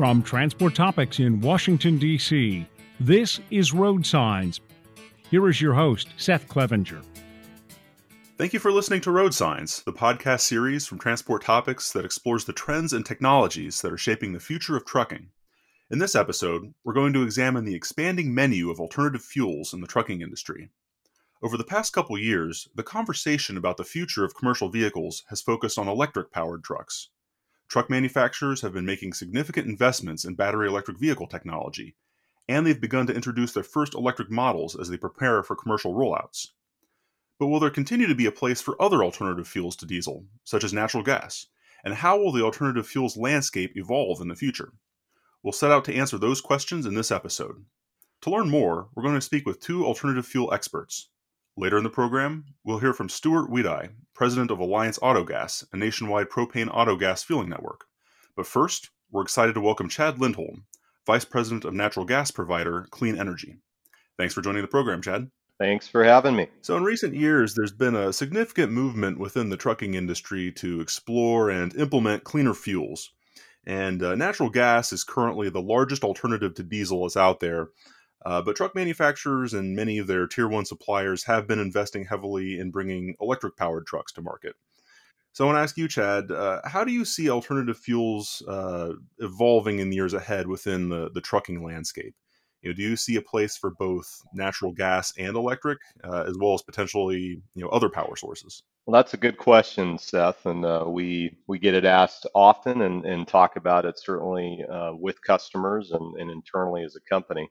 From Transport Topics in Washington, D.C., this is Road Signs. Here is your host, Seth Clevenger. Thank you for listening to Road Signs, the podcast series from Transport Topics that explores the trends and technologies that are shaping the future of trucking. In this episode, we're going to examine the expanding menu of alternative fuels in the trucking industry. Over the past couple years, the conversation about the future of commercial vehicles has focused on electric powered trucks. Truck manufacturers have been making significant investments in battery electric vehicle technology, and they've begun to introduce their first electric models as they prepare for commercial rollouts. But will there continue to be a place for other alternative fuels to diesel, such as natural gas? And how will the alternative fuels landscape evolve in the future? We'll set out to answer those questions in this episode. To learn more, we're going to speak with two alternative fuel experts. Later in the program, we'll hear from Stuart Weidie, president of Alliance Autogas, a nationwide propane autogas fueling network. But first, we're excited to welcome Chad Lindholm, vice president of natural gas provider Clean Energy. Thanks for joining the program, Chad. Thanks for having me. So, in recent years, there's been a significant movement within the trucking industry to explore and implement cleaner fuels. And uh, natural gas is currently the largest alternative to diesel that's out there. Uh, but truck manufacturers and many of their tier one suppliers have been investing heavily in bringing electric powered trucks to market. So I want to ask you, Chad, uh, how do you see alternative fuels uh, evolving in the years ahead within the, the trucking landscape? You know, do you see a place for both natural gas and electric, uh, as well as potentially you know other power sources? Well, that's a good question, Seth, and uh, we we get it asked often and, and talk about it certainly uh, with customers and, and internally as a company.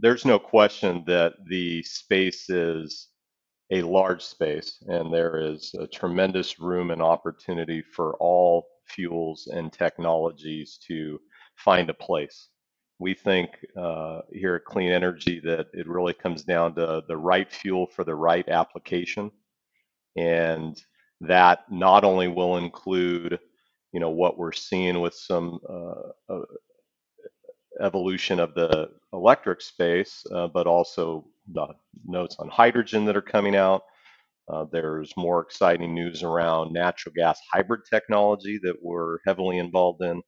There's no question that the space is a large space, and there is a tremendous room and opportunity for all fuels and technologies to find a place. We think uh, here at Clean Energy that it really comes down to the right fuel for the right application, and that not only will include, you know, what we're seeing with some uh, uh, evolution of the electric space, uh, but also the notes on hydrogen that are coming out. Uh, there's more exciting news around natural gas hybrid technology that we're heavily involved in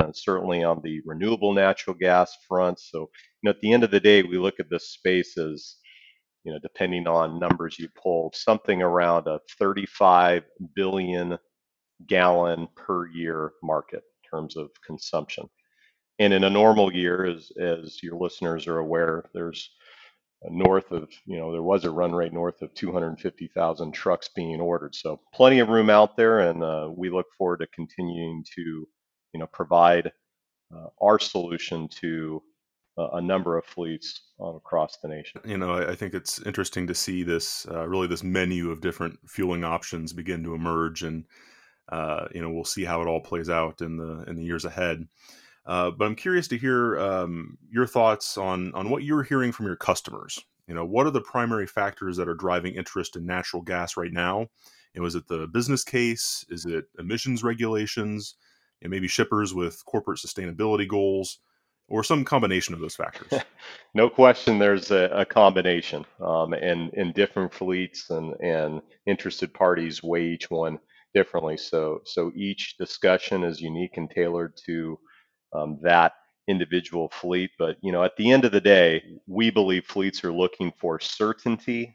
uh, certainly on the renewable natural gas front. So, you know, at the end of the day, we look at this space as, you know, depending on numbers you pull, something around a 35 billion gallon per year market in terms of consumption. And in a normal year, as as your listeners are aware, there's north of, you know, there was a run rate north of 250,000 trucks being ordered. So plenty of room out there, and uh, we look forward to continuing to you know, provide uh, our solution to uh, a number of fleets across the nation. You know, I, I think it's interesting to see this uh, really this menu of different fueling options begin to emerge, and uh, you know, we'll see how it all plays out in the in the years ahead. Uh, but I'm curious to hear um, your thoughts on on what you're hearing from your customers. You know, what are the primary factors that are driving interest in natural gas right now? Know, is it the business case? Is it emissions regulations? and maybe shippers with corporate sustainability goals, or some combination of those factors? no question, there's a, a combination, um, and in different fleets and and interested parties weigh each one differently. So so each discussion is unique and tailored to um, that individual fleet. But you know, at the end of the day, we believe fleets are looking for certainty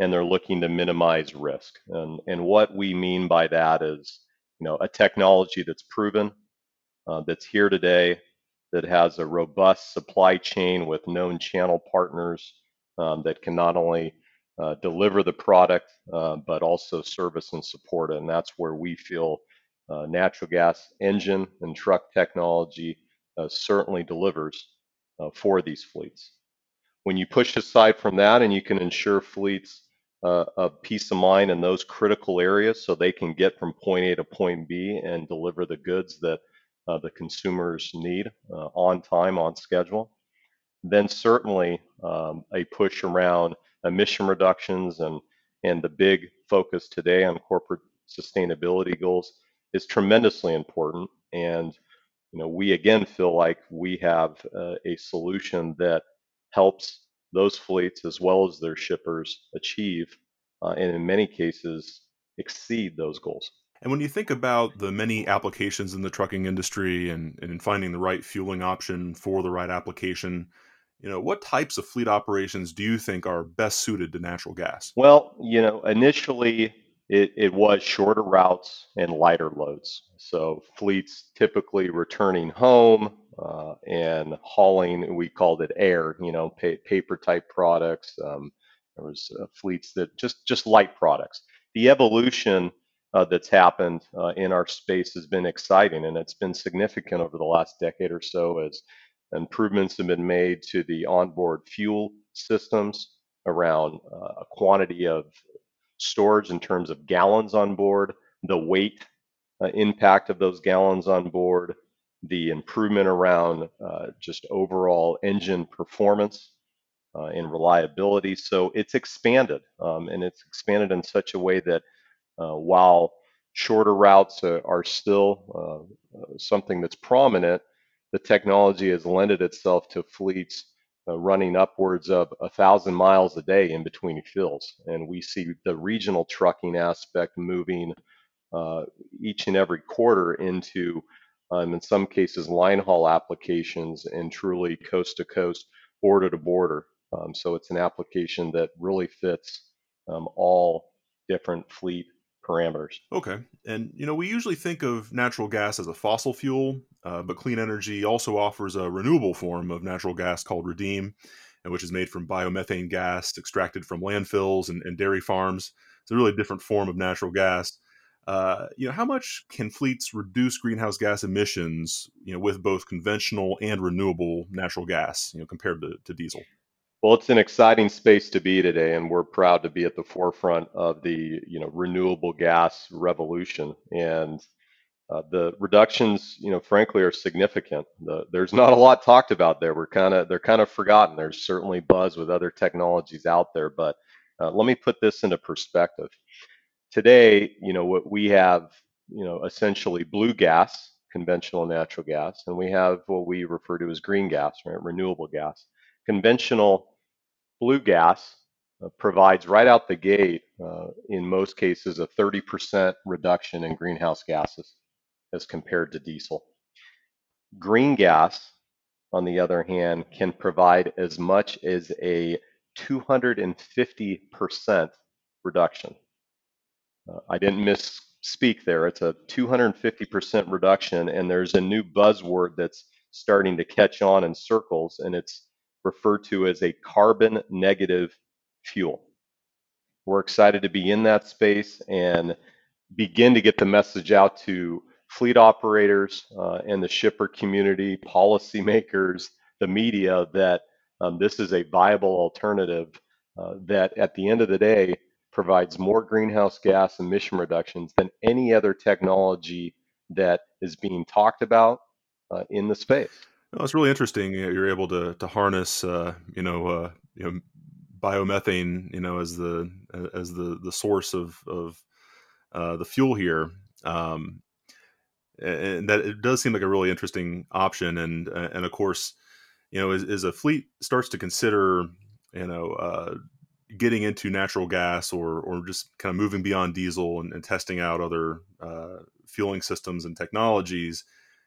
and they're looking to minimize risk. And and what we mean by that is you know, a technology that's proven, uh, that's here today, that has a robust supply chain with known channel partners um, that can not only uh, deliver the product, uh, but also service and support. And that's where we feel natural gas engine and truck technology uh, certainly delivers uh, for these fleets. When you push aside from that and you can ensure fleets uh, of peace of mind in those critical areas so they can get from point A to point B and deliver the goods that uh, the consumers need uh, on time, on schedule. Then certainly um, a push around emission reductions and and the big focus today on corporate sustainability goals is tremendously important. And you know, we again feel like we have uh, a solution that helps those fleets as well as their shippers achieve uh, and in many cases exceed those goals. And when you think about the many applications in the trucking industry and, and in finding the right fueling option for the right application, you know, what types of fleet operations do you think are best suited to natural gas? Well, you know, initially it, it was shorter routes and lighter loads. So fleets typically returning home uh, and hauling, we called it air, you know, pa- paper type products. Um, there was uh, fleets that just just light products. The evolution uh, that's happened uh, in our space has been exciting, and it's been significant over the last decade or so as improvements have been made to the onboard fuel systems around uh, quantity of storage in terms of gallons on board, the weight uh, impact of those gallons on board, the improvement around uh, just overall engine performance uh, and reliability. So it's expanded, um, and it's expanded in such a way that uh, while shorter routes are still uh, uh, something that's prominent, the technology has lended itself to fleets uh, running upwards of a thousand miles a day in between fills. And we see the regional trucking aspect moving uh, each and every quarter into, um, in some cases, line haul applications and truly coast to coast, border to border. Um, so it's an application that really fits um, all different fleet parameters. Okay. And, you know, we usually think of natural gas as a fossil fuel, uh, but clean energy also offers a renewable form of natural gas called Redeem, which is made from biomethane gas extracted from landfills and, and dairy farms. It's a really different form of natural gas. Uh, you know, how much can fleets reduce greenhouse gas emissions, you know, with both conventional and renewable natural gas, you know, compared to, to diesel? Well, it's an exciting space to be today, and we're proud to be at the forefront of the you know renewable gas revolution. And uh, the reductions, you know, frankly, are significant. The, there's not a lot talked about there. We're kind of they're kind of forgotten. There's certainly buzz with other technologies out there, but uh, let me put this into perspective. Today, you know, what we have, you know, essentially blue gas, conventional natural gas, and we have what we refer to as green gas, right, renewable gas. Conventional Blue gas uh, provides right out the gate, uh, in most cases, a 30% reduction in greenhouse gases as compared to diesel. Green gas, on the other hand, can provide as much as a 250% reduction. Uh, I didn't misspeak there. It's a 250% reduction, and there's a new buzzword that's starting to catch on in circles, and it's referred to as a carbon negative fuel. We're excited to be in that space and begin to get the message out to fleet operators uh, and the shipper community, policymakers, the media that um, this is a viable alternative uh, that at the end of the day provides more greenhouse gas emission reductions than any other technology that is being talked about uh, in the space. No, it's really interesting. You're able to to harness, uh, you know, uh, you know, biomethane, you know, as the as the the source of of uh, the fuel here. Um, and that it does seem like a really interesting option. And and of course, you know, as, as a fleet starts to consider, you know, uh, getting into natural gas or or just kind of moving beyond diesel and, and testing out other uh, fueling systems and technologies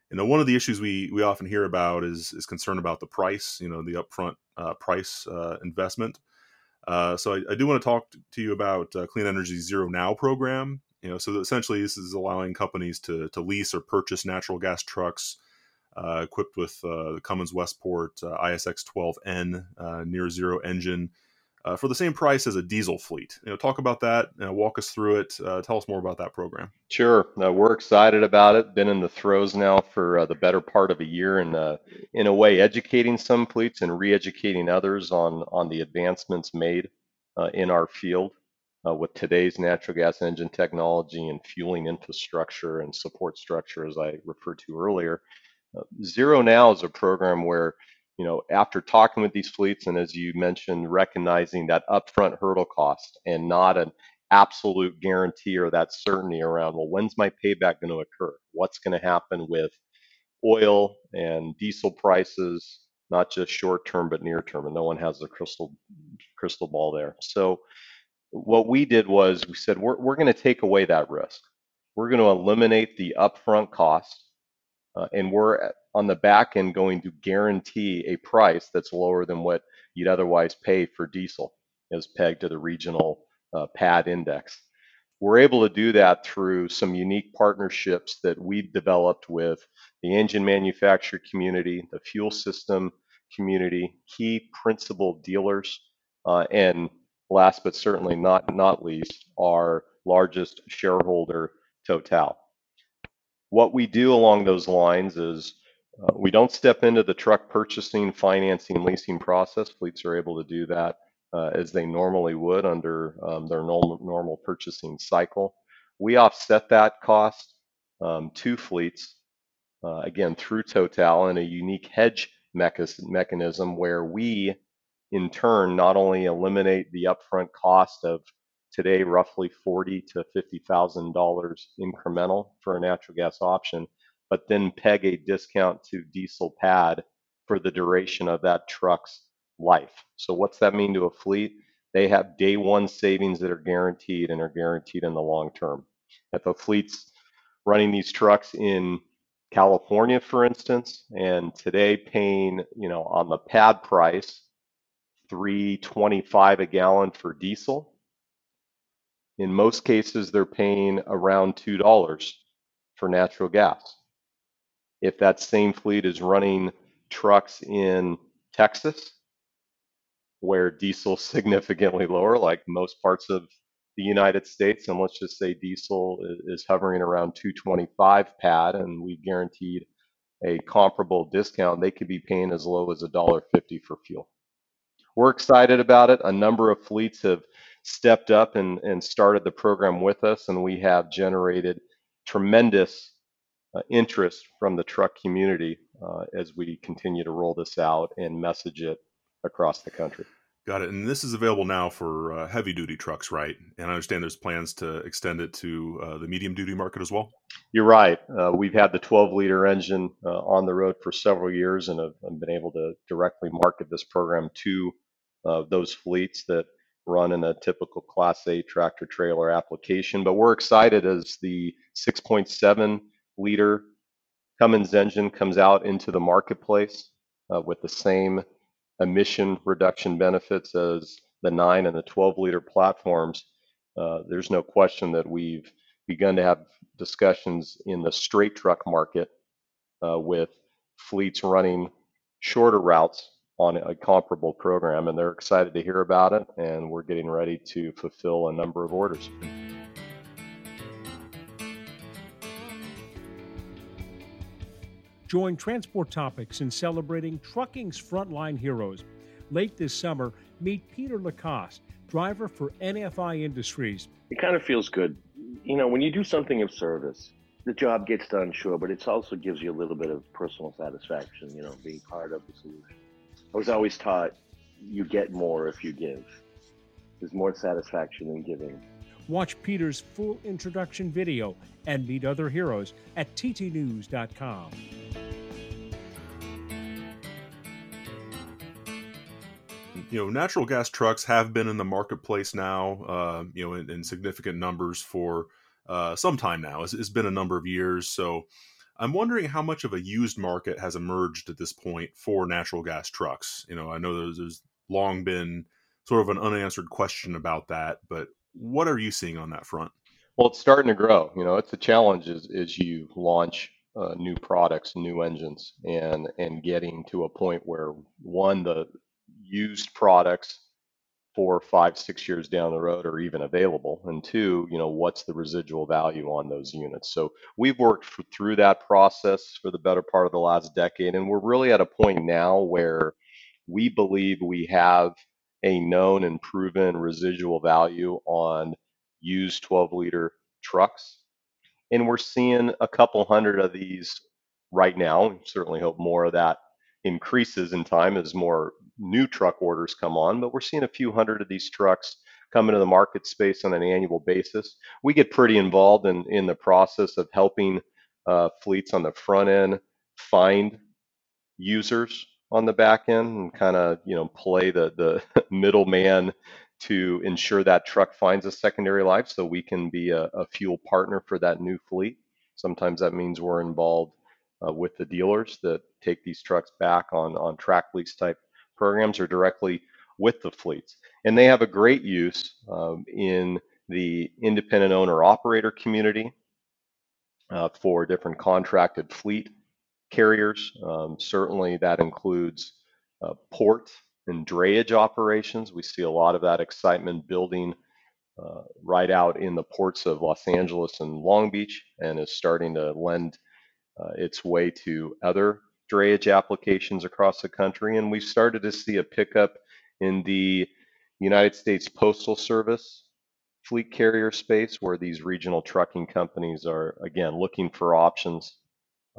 you know one of the issues we we often hear about is is concern about the price you know the upfront uh, price uh, investment. Uh, so I, I, do want to talk to you about uh, clean energy zero now program you know so essentially this is allowing companies to to lease or purchase natural gas trucks uh, equipped with uh, the cummins westport isx 12n near zero engine uh, for the same price as a diesel fleet. You know, talk about that. You know, walk us through it. Uh, tell us more about that program. Sure, uh, we're excited about it. Been in the throes now for uh, the better part of a year, and uh, in a way, educating some fleets and re-educating others on on the advancements made uh, in our field with today's natural gas engine technology and fueling infrastructure and support structure, as I referred to earlier. Zero Now is a program where you know, after talking with these fleets and as you mentioned, recognizing that upfront hurdle cost and not an absolute guarantee or that certainty around, well, when's my payback going to occur? What's going to happen with oil and diesel prices, not just short term, but near term? And no one has a crystal crystal ball there. So what we did was we said, we're, we're going to take away that risk. We're going to eliminate the upfront cost, uh, and we're on the back end going to guarantee a price that's lower than what you'd otherwise pay for diesel as pegged to the regional uh, PADD index. We're able to do that through some unique partnerships that we've developed with the engine manufacturer community, the fuel system community, key principal dealers, uh, and last but certainly not not least, our largest shareholder, Total. What we do along those lines is uh, we don't step into the truck purchasing, financing, leasing process. Fleets are able to do that uh, as they normally would under um, their normal, normal purchasing cycle. We offset that cost um, to fleets, uh, again, through Total in a unique hedge mechanism where we, in turn, not only eliminate the upfront cost of today roughly forty to fifty thousand dollars incremental for a natural gas option, but then peg a discount to diesel PADD for the duration of that truck's life. So what's that mean to a fleet? They have day one savings that are guaranteed and are guaranteed in the long term. If a fleet's running these trucks in California, for instance, and today paying, you know, on the PADD price, 325 a gallon for diesel. In most cases, they're paying around $2 for natural gas. If that same fleet is running trucks in Texas, where diesel's significantly lower, like most parts of the United States, and let's just say diesel is hovering around 225 PADD, and we guaranteed a comparable discount, they could be paying as low as $1.50 for fuel. We're excited about it. A number of fleets have stepped up and, and started the program with us, and we have generated tremendous interest from the truck community uh, as we continue to roll this out and message it across the country. Got it. And this is available now for uh, heavy duty trucks, right? And I understand there's plans to extend it to uh, the medium duty market as well. You're right. Uh, we've had the 12 liter engine uh, on the road for several years and have, have, been able to directly market this program to uh, those fleets that run in a typical Class A tractor trailer application. But we're excited as the 6.7 liter Cummins engine comes out into the marketplace uh, with the same emission reduction benefits as the 9 and the 12 liter platforms, uh, there's no question that we've begun to have discussions in the straight truck market uh, with fleets running shorter routes on a comparable program, and they're excited to hear about it, and we're getting ready to fulfill a number of orders. Join Transport Topics in celebrating trucking's frontline heroes. Late this summer, meet Peter Lacoste, driver for NFI Industries. It kind of feels good. You know, when you do something of service, the job gets done, sure, but it also gives you a little bit of personal satisfaction, you know, being part of the solution. I was always taught you get more if you give. There's more satisfaction in giving. Watch Peter's full introduction video and meet other heroes at ttnews.com. You know, natural gas trucks have been in the marketplace now, uh, you know, in, in, significant numbers for uh, some time now. It's, it's been a number of years. So I'm wondering how much of a used market has emerged at this point for natural gas trucks. You know, I know there's, there's long been sort of an unanswered question about that, but what are you seeing on that front? Well, it's starting to grow. You know, it's a challenge as, as you launch uh, new products, new engines, and and getting to a point where one the used products four, five, six years down the road are even available, and two, you know, what's the residual value on those units? So we've worked for, through that process for the better part of the last decade, and we're really at a point now where we believe we have a known and proven residual value on used 12 liter trucks. And we're seeing a couple hundred of these right now. We certainly hope more of that increases in time as more new truck orders come on, but we're seeing a few hundred of these trucks come into the market space on an annual basis. We get pretty involved in, in the process of helping uh, fleets on the front end find users on the back end and kind of you know play the the middleman to ensure that truck finds a secondary life so we can be a, a fuel partner for that new fleet. Sometimes that means we're involved uh, with the dealers that take these trucks back on, on track lease type programs or directly with the fleets. And they have a great use um, in the independent owner operator community uh, for different contracted fleet carriers. Um, certainly, that includes uh, port and drayage operations. We see a lot of that excitement building uh, right out in the ports of Los Angeles and Long Beach and is starting to lend uh, its way to other drayage applications across the country. And we've started to see a pickup in the United States Postal Service fleet carrier space where these regional trucking companies are, again, looking for options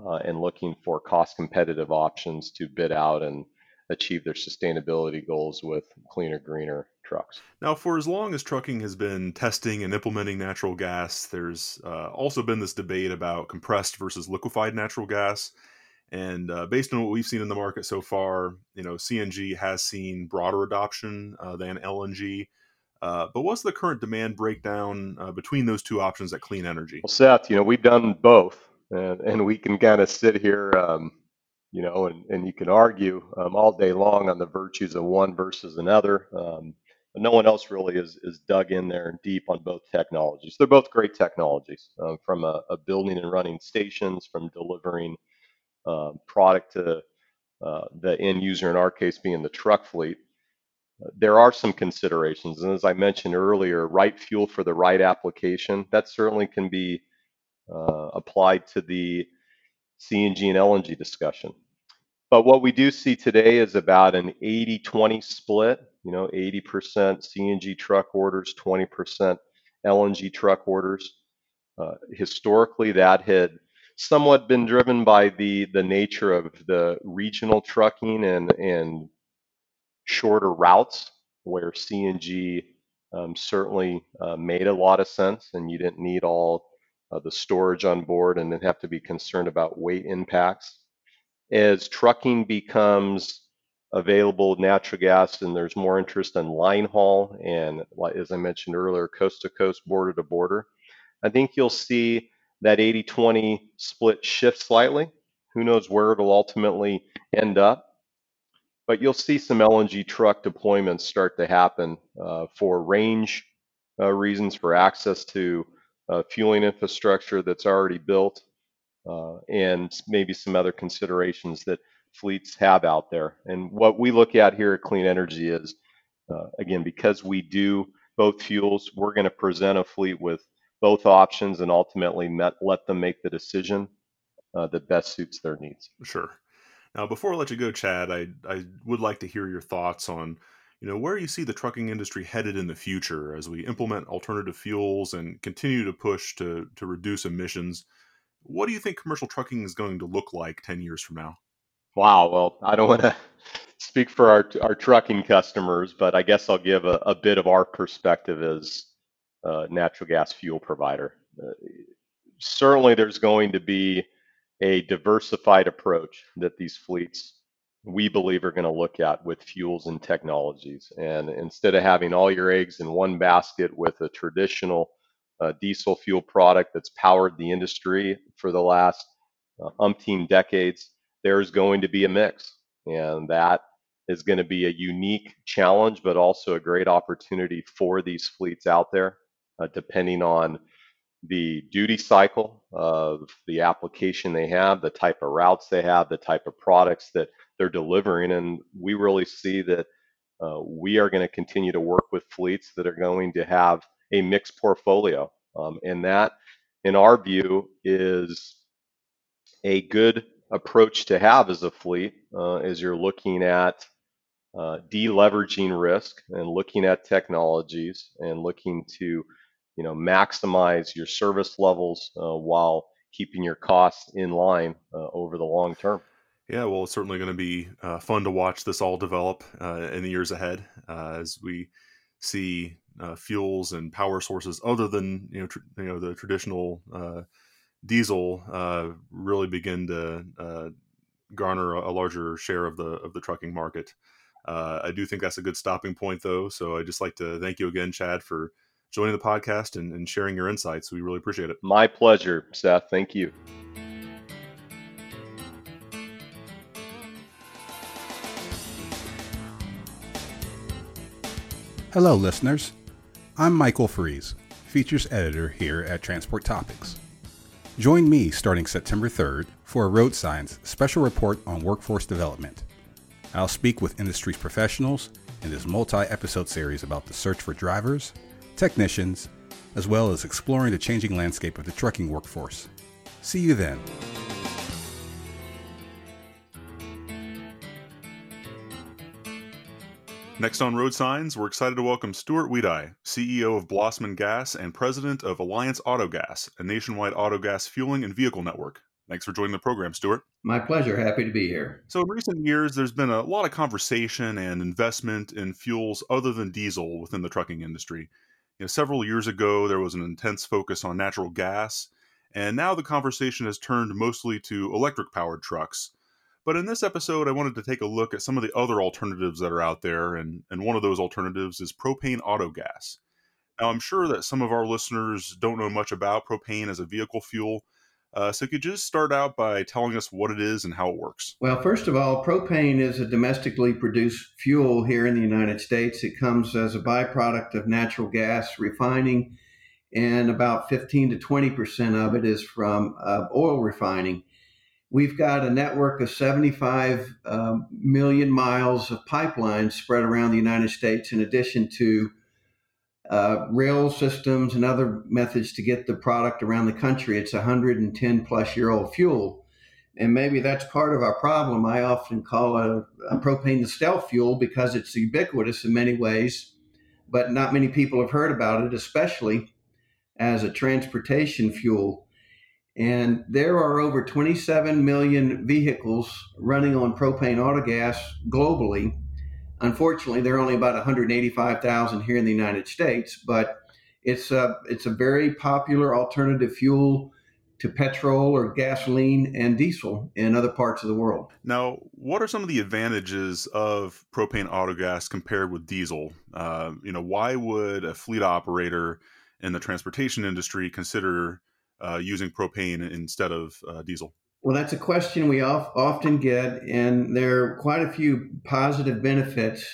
uh, and looking for cost competitive options to bid out and achieve their sustainability goals with cleaner, greener trucks. Now, for as long as trucking has been testing and implementing natural gas, there's uh, also been this debate about compressed versus liquefied natural gas. And uh, based on what we've seen in the market so far, you know, CNG has seen broader adoption uh, than LNG. Uh, but what's the current demand breakdown uh, between those two options at Clean Energy? Well, Seth, you know, we've done both, and, and we can kind of sit here um, you know, and, and you can argue um, all day long on the virtues of one versus another. Um, but no one else really is, is dug in there deep on both technologies. They're both great technologies um, from a, a, building and running stations, from delivering uh, product to uh, the end user, in our case being the truck fleet. there are some considerations. And as I mentioned earlier, right fuel for the right application, that certainly can be uh, applied to the CNG and LNG discussion. But what we do see today is about an 80 20 split, you know, 80% CNG truck orders, 20% LNG truck orders. Uh, historically, that had somewhat been driven by the, the nature of the regional trucking and, and shorter routes where CNG um, certainly uh, made a lot of sense and you didn't need all uh, the storage on board and then have to be concerned about weight impacts. As trucking becomes available natural gas and there's more interest in line haul and as I mentioned earlier, coast to coast, border to border, I think you'll see that 80-20 split shift slightly. Who knows where it'll ultimately end up. But you'll see some LNG truck deployments start to happen uh, for range uh, reasons, for access to uh, fueling infrastructure that's already built, uh, and maybe some other considerations that fleets have out there. And what we look at here at Clean Energy is, uh, again, because we do both fuels, we're going to present a fleet with both options and ultimately met, let them make the decision uh, that best suits their needs. Sure. Now, before I let you go, Chad, I I would like to hear your thoughts on you know where you see the trucking industry headed in the future as we implement alternative fuels and continue to push to to reduce emissions what do you think commercial trucking is going to look like 10 years from now? Wow well i don't want to speak for our our trucking customers but i guess i'll give a, a bit of our perspective as a natural gas fuel provider. Uh, certainly there's going to be a diversified approach that these fleets we believe are going to look at with fuels and technologies. And instead of having all your eggs in one basket with a traditional uh, diesel fuel product that's powered the industry for the last uh, umpteen decades, there's going to be a mix. And that is going to be a unique challenge, but also a great opportunity for these fleets out there, uh, depending on the duty cycle of the application they have, the type of routes they have, the type of products that they're delivering. And we really see that uh, we are going to continue to work with fleets that are going to have a mixed portfolio. Um, and that, in our view, is a good approach to have as a fleet uh, as you're looking at uh, deleveraging risk and looking at technologies and looking to you know maximize your service levels uh, while keeping your costs in line uh, over the long term. Yeah, well, it's certainly going to be uh, fun to watch this all develop uh, in the years ahead uh, as we see uh, fuels and power sources other than you know tr- you know the traditional diesel really begin to garner a, larger share of the of the trucking market. Uh, I do think that's a good stopping point, though. So I just like to thank you again, Chad, for joining the podcast and, and sharing your insights. We really appreciate it. My pleasure, Seth. Thank you. Hello, listeners. I'm Michael Freeze, features editor here at Transport Topics. Join me starting September 3rd for a Road Signs special report on workforce development. I'll speak with industry's professionals in this multi episode series about the search for drivers, technicians, as well as exploring the changing landscape of the trucking workforce. See you then. Next on Road Signs, we're excited to welcome Stuart Weidie, CEO of Blossman Gas and President of Alliance Autogas, a nationwide auto gas fueling and vehicle network. Thanks for joining the program, Stuart. My pleasure. Happy to be here. So, in recent years, there's been a lot of conversation and investment in fuels other than diesel within the trucking industry. You know, several years ago, there was an intense focus on natural gas, and now the conversation has turned mostly to electric powered trucks. But in this episode, I wanted to take a look at some of the other alternatives that are out there, and, and one of those alternatives is propane autogas. Now, I'm sure that some of our listeners don't know much about propane as a vehicle fuel. Uh, so, could you just start out by telling us what it is and how it works? Well, first of all, propane is a domestically produced fuel here in the United States. It comes as a byproduct of natural gas refining, and about 15 to 20 percent of it is from uh, oil refining. We've got a network of 75 um, million miles of pipelines spread around the United States, in addition to uh, rail systems and other methods to get the product around the country. It's 110 plus year old fuel. And maybe that's part of our problem. I often call a, a propane the stealth fuel because it's ubiquitous in many ways, but not many people have heard about it, especially as a transportation fuel. And there are over 27 million vehicles running on propane autogas globally. Unfortunately, there are only about 185,000 here in the United States, but it's a, it's a very popular alternative fuel to petrol or gasoline and diesel in other parts of the world. Now, what are some of the advantages of propane autogas compared with diesel? Uh, you know, why would a fleet operator in the transportation industry consider uh, using propane instead of uh, diesel? Well, that's a question we often get, and there are quite a few positive benefits.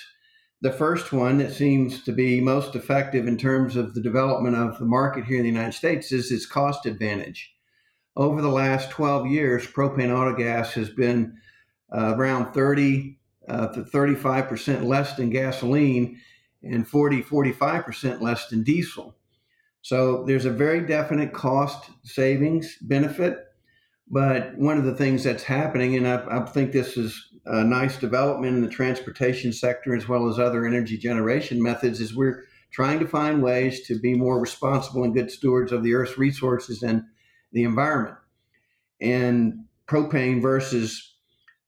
The first one that seems to be most effective in terms of the development of the market here in the United States is its cost advantage. Over the last 12 years, propane autogas has been uh, around 30 uh, to 35% less than gasoline and 40, 45% less than diesel. So there's a very definite cost savings benefit. But one of the things that's happening, and I, I, think this is a nice development in the transportation sector as well as other energy generation methods, is we're trying to find ways to be more responsible and good stewards of the Earth's resources and the environment. And propane versus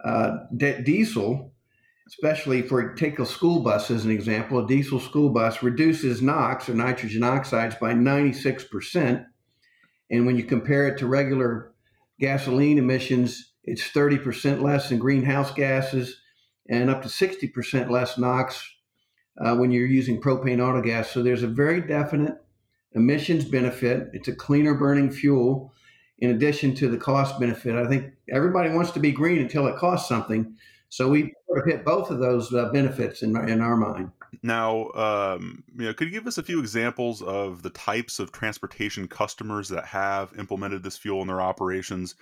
uh, diesel especially for take a school bus as an example, a diesel school bus reduces NOx or nitrogen oxides by 96%. And when you compare it to regular gasoline emissions, it's 30% less in greenhouse gases and up to 60% less NOx uh, when you're using propane autogas. So there's a very definite emissions benefit. It's a cleaner burning fuel in addition to the cost benefit. I think everybody wants to be green until it costs something. So we sort of hit both of those uh, benefits in, in our mind. Now, um, you know, could you give us a few examples of the types of transportation customers that have implemented this fuel in their operations?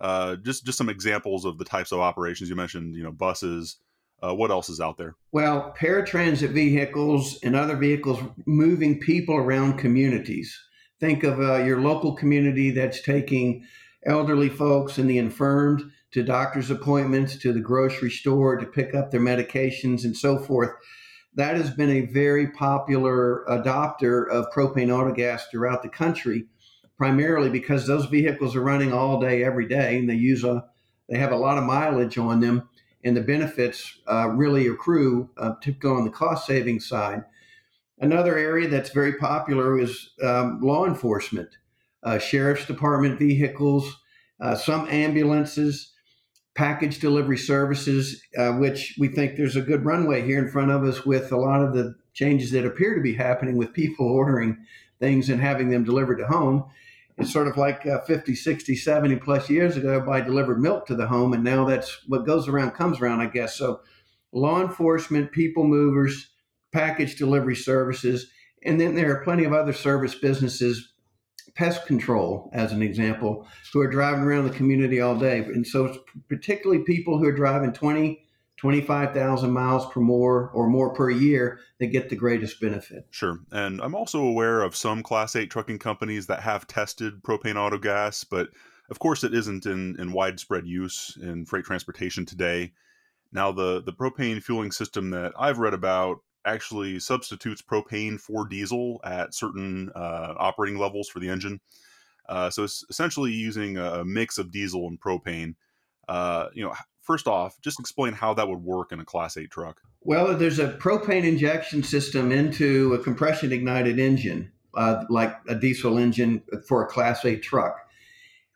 Uh, just just some examples of the types of operations you mentioned. You know, buses. Uh, what else is out there? Well, paratransit vehicles and other vehicles moving people around communities. Think of uh, your local community that's taking elderly folks and the infirmed to doctor's appointments, to the grocery store to pick up their medications and so forth. That has been a very popular adopter of propane autogas throughout the country, primarily because those vehicles are running all day, every day, and they use a they have a lot of mileage on them, and the benefits uh, really accrue, uh, typically on the cost saving side. Another area that's very popular is um, law enforcement, uh, sheriff's department vehicles, uh, some ambulances package delivery services, uh, which we think there's a good runway here in front of us with a lot of the changes that appear to be happening with people ordering things and having them delivered to home. It's sort of like uh, 50, 60, 70 plus years ago, everybody delivered milk to the home, and now that's what goes around comes around, I guess. So, law enforcement, people movers, package delivery services, and then there are plenty of other service businesses pest control, as an example, who are driving around the community all day. And so, particularly people who are driving 20, 25,000 miles per more or more per year that get the greatest benefit. Sure. And I'm also aware of some Class 8 trucking companies that have tested propane autogas, but of course it isn't in, in widespread use in freight transportation today. Now, the, the propane fueling system that I've read about actually substitutes propane for diesel at certain uh, operating levels for the engine. Uh, so it's essentially using a mix of diesel and propane. Uh, you know, first off, just explain how that would work in a Class 8 truck. Well, there's a propane injection system into a compression ignited engine, uh, like a diesel engine for a Class 8 truck.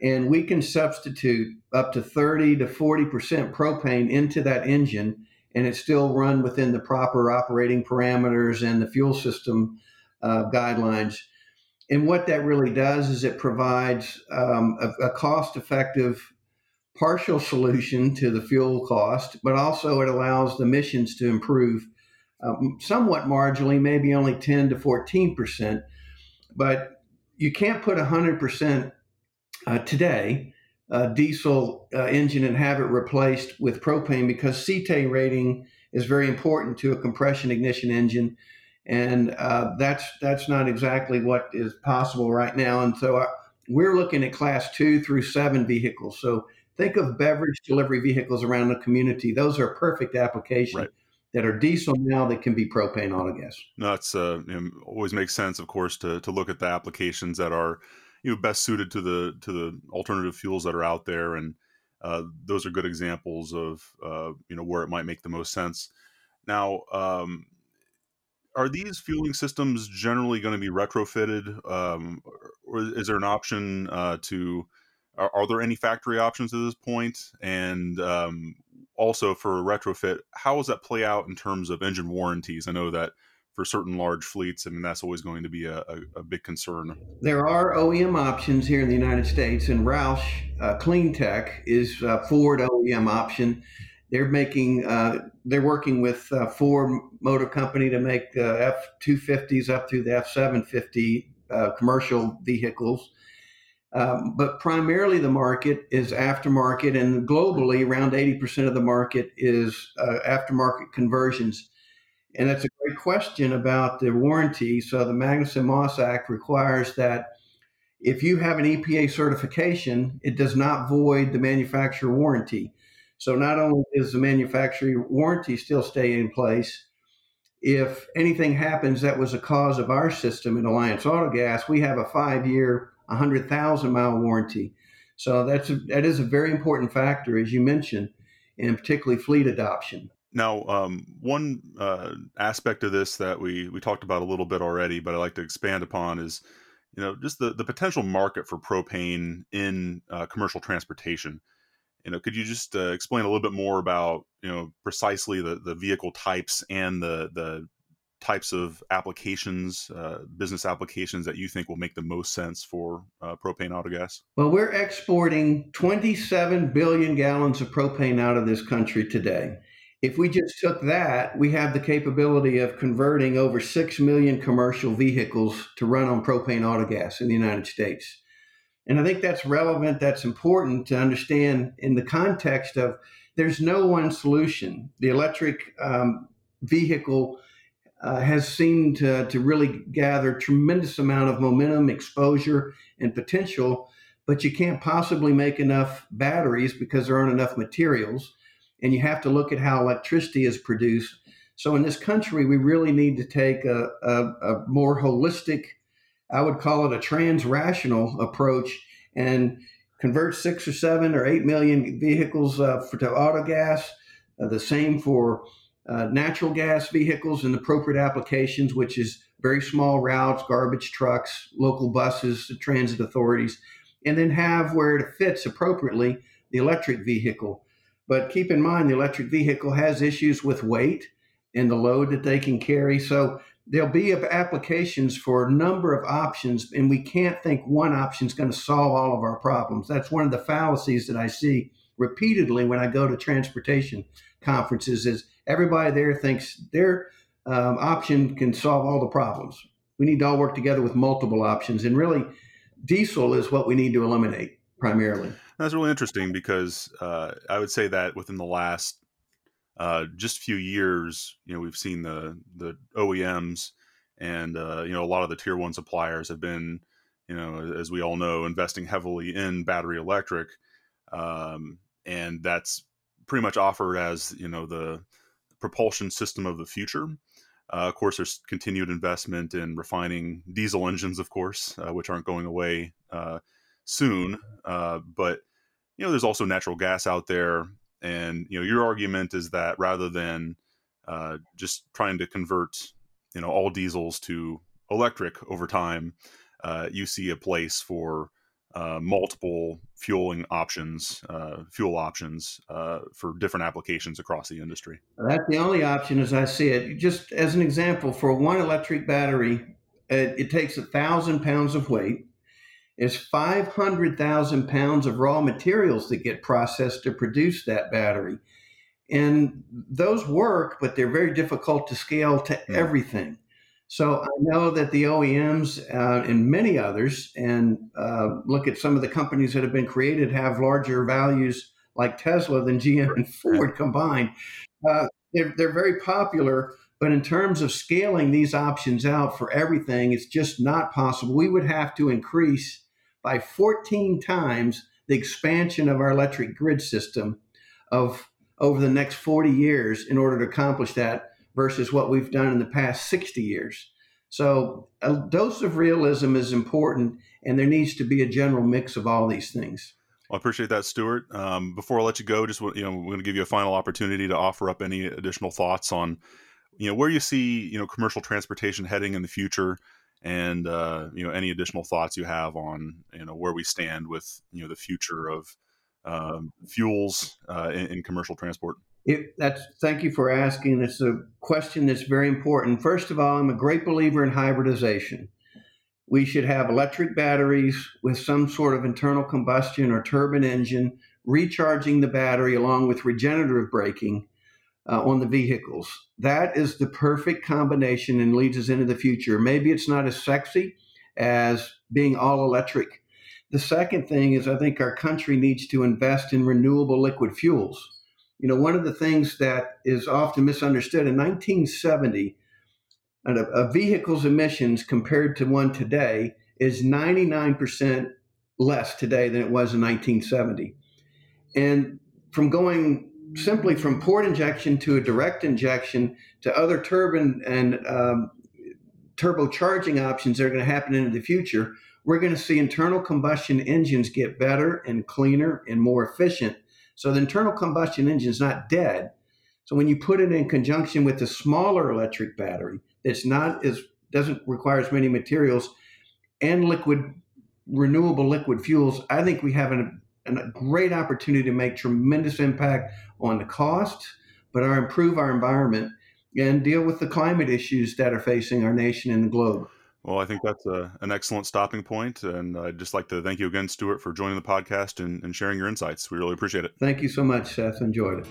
And we can substitute up to 30 to 40% propane into that engine and it's still run within the proper operating parameters and the fuel system uh, guidelines. And what that really does is it provides um, a, a cost effective partial solution to the fuel cost, but also it allows the emissions to improve um, somewhat marginally, maybe only 10 to 14%. But you can't put 100% uh, today uh, diesel uh, engine and have it replaced with propane because cetane rating is very important to a compression ignition engine, and uh, that's that's not exactly what is possible right now. And so uh, we're looking at class two through seven vehicles. So think of beverage delivery vehicles around the community; those are a perfect applications. Right. That are diesel now that can be propane autogas. No, it's uh, always makes sense, of course, to to look at the applications that are you know best suited to the to the alternative fuels that are out there and uh, those are good examples of uh, you know where it might make the most sense. Now um, are these fueling systems generally going to be retrofitted um, or is there an option uh, to are, are, there any factory options at this point? And um, also for a retrofit how does that play out in terms of engine warranties? I know that for certain large fleets. I mean, that's always going to be a, a, a big concern. There are OEM options here in the United States, and Roush uh, Clean Tech is a Ford OEM option. They're making, uh, they're working with uh, Ford Motor Company to make uh, F 250s up through the F 750 uh, commercial vehicles. Um, but primarily the market is aftermarket, and globally, around 80% of the market is uh, aftermarket conversions. And that's a question about the warranty. So the Magnuson-Moss Act requires that if you have an EPA certification, it does not void the manufacturer warranty. So not only does the manufacturer warranty still stay in place, if anything happens that was a cause of our system in Alliance Autogas, we have a five-year, 100,000 mile warranty. So that's a, that is a very important factor, as you mentioned, and particularly fleet adoption. Now, um, one uh, aspect of this that we we talked about a little bit already, but I like to expand upon is, you know, just the the potential market for propane in uh, commercial transportation. You know, could you just uh, explain a little bit more about you know precisely the the vehicle types and the the types of applications, uh, business applications that you think will make the most sense for uh, propane autogas? Well, we're exporting 27 billion gallons of propane out of this country today. If we just took that, we have the capability of converting over 6 million commercial vehicles to run on propane autogas in the United States. And I think that's relevant, that's important to understand in the context of there's no one solution. The electric um, vehicle uh, has seemed to, to really gather tremendous amount of momentum, exposure, and potential, but you can't possibly make enough batteries because there aren't enough materials and you have to look at how electricity is produced. So in this country, we really need to take a, a, a more holistic, I would call it a trans-rational approach, and convert six or seven or eight million vehicles uh, for, to autogas. Uh, the same for uh, natural gas vehicles and appropriate applications, which is very small routes, garbage trucks, local buses, transit authorities, and then have where it fits appropriately the electric vehicle But keep in mind, the electric vehicle has issues with weight and the load that they can carry. So there'll be applications for a number of options, and we can't think one option is going to solve all of our problems. That's one of the fallacies that I see repeatedly when I go to transportation conferences. Is everybody there thinks their um, option can solve all the problems? We need to all work together with multiple options, and really, diesel is what we need to eliminate primarily. That's really interesting because uh, I would say that within the last uh, just few years, you know, we've seen the the OEMs and uh, you know a lot of the tier one suppliers have been, you know, as we all know, investing heavily in battery electric, um, and that's pretty much offered as you know the propulsion system of the future. Uh, of course, there's continued investment in refining diesel engines, of course, uh, which aren't going away uh, soon. Uh, but you know, there's also natural gas out there, and you know, your argument is that rather than uh, just trying to convert, you know, all diesels to electric over time, uh, you see a place for uh, multiple fueling options, uh, fuel options uh, for different applications across the industry. That's the only option as I see it. Just as an example, for one electric battery, it, it takes a thousand pounds of weight. Is 500,000 pounds of raw materials that get processed to produce that battery. And those work, but they're very difficult to scale to mm. everything. So I know that the OEMs uh, and many others, and uh, look at some of the companies that have been created, have larger values like Tesla than GM and Ford combined. Uh, they're, they're very popular, but in terms of scaling these options out for everything, it's just not possible. We would have to increase by 14 times the expansion of our electric grid system of over the next 40 years in order to accomplish that versus what we've done in the past 60 years. So a dose of realism is important, and there needs to be a general mix of all these things. Well, I appreciate that, Stuart. Um, before I let you go, just you know, we're going to give you a final opportunity to offer up any additional thoughts on, you know, where you see you know commercial transportation heading in the future, and uh, you know any additional thoughts you have on you know where we stand with you know the future of um, fuels uh, in, in, commercial transport. It, that's thank you for asking. It's a question that's very important. First of all, I'm a great believer in hybridization. We should have electric batteries with some sort of internal combustion or turbine engine recharging the battery along with regenerative braking uh, on the vehicles. That is the perfect combination and leads us into the future. Maybe it's not as sexy as being all electric. The second thing is, I think our country needs to invest in renewable liquid fuels. You know, one of the things that is often misunderstood in 1970, a, a vehicle's emissions compared to one today is 99% less today than it was in 1970. And from going simply from port injection to a direct injection to other turbine and um, turbocharging options that are going to happen into the future, we're going to see internal combustion engines get better and cleaner and more efficient. So the internal combustion engine is not dead. So when you put it in conjunction with the smaller electric battery that's not as doesn't require as many materials and liquid renewable liquid fuels, I think we have an a great opportunity to make tremendous impact on the cost, but our improve our environment and deal with the climate issues that are facing our nation and the globe. Well, I think that's a, an excellent stopping point, and I'd just like to thank you again, Stuart, for joining the podcast and, and sharing your insights. We really appreciate it. Thank you so much, Seth. Enjoyed it.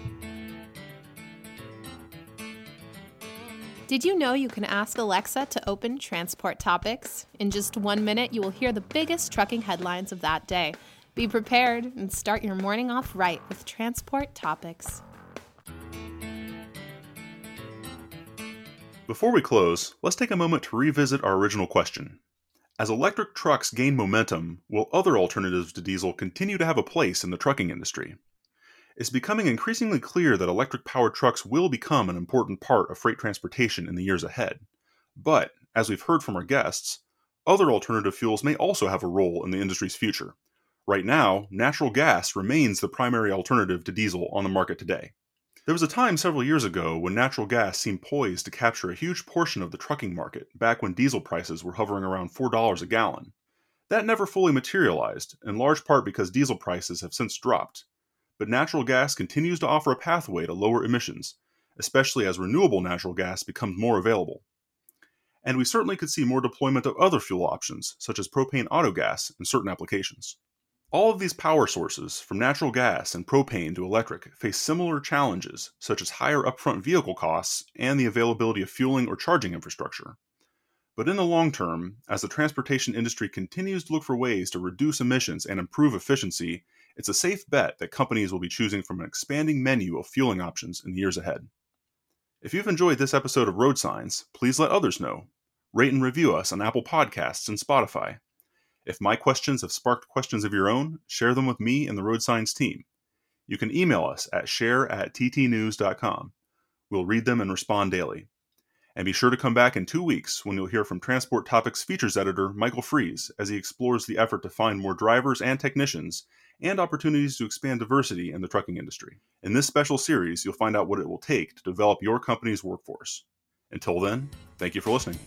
Did you know you can ask Alexa to open transport topics? In just one minute, you will hear the biggest trucking headlines of that day. Be prepared and start your morning off right with transport topics. Before we close, let's take a moment to revisit our original question. As electric trucks gain momentum, will other alternatives to diesel continue to have a place in the trucking industry? It's becoming increasingly clear that electric powered trucks will become an important part of freight transportation in the years ahead. But, as we've heard from our guests, other alternative fuels may also have a role in the industry's future, Right now, natural gas remains the primary alternative to diesel on the market today. There was a time several years ago when natural gas seemed poised to capture a huge portion of the trucking market, back when diesel prices were hovering around $4 a gallon. That never fully materialized, in large part because diesel prices have since dropped. but natural gas continues to offer a pathway to lower emissions, especially as renewable natural gas becomes more available. And we certainly could see more deployment of other fuel options, such as propane autogas, in certain applications. All of these power sources, from natural gas and propane to electric, face similar challenges, such as higher upfront vehicle costs and the availability of fueling or charging infrastructure. But in the long term, as the transportation industry continues to look for ways to reduce emissions and improve efficiency, it's a safe bet that companies will be choosing from an expanding menu of fueling options in the years ahead. If you've enjoyed this episode of Road Signs, please let others know. Rate and review us on Apple Podcasts and Spotify. If my questions have sparked questions of your own, share them with me and the Road Signs team. You can email us at share at ttnews.com. We'll read them and respond daily. And be sure to come back in two weeks when you'll hear from Transport Topics features editor Michael Freeze as he explores the effort to find more drivers and technicians and opportunities to expand diversity in the trucking industry. In this special series, you'll find out what it will take to develop your company's workforce. Until then, thank you for listening.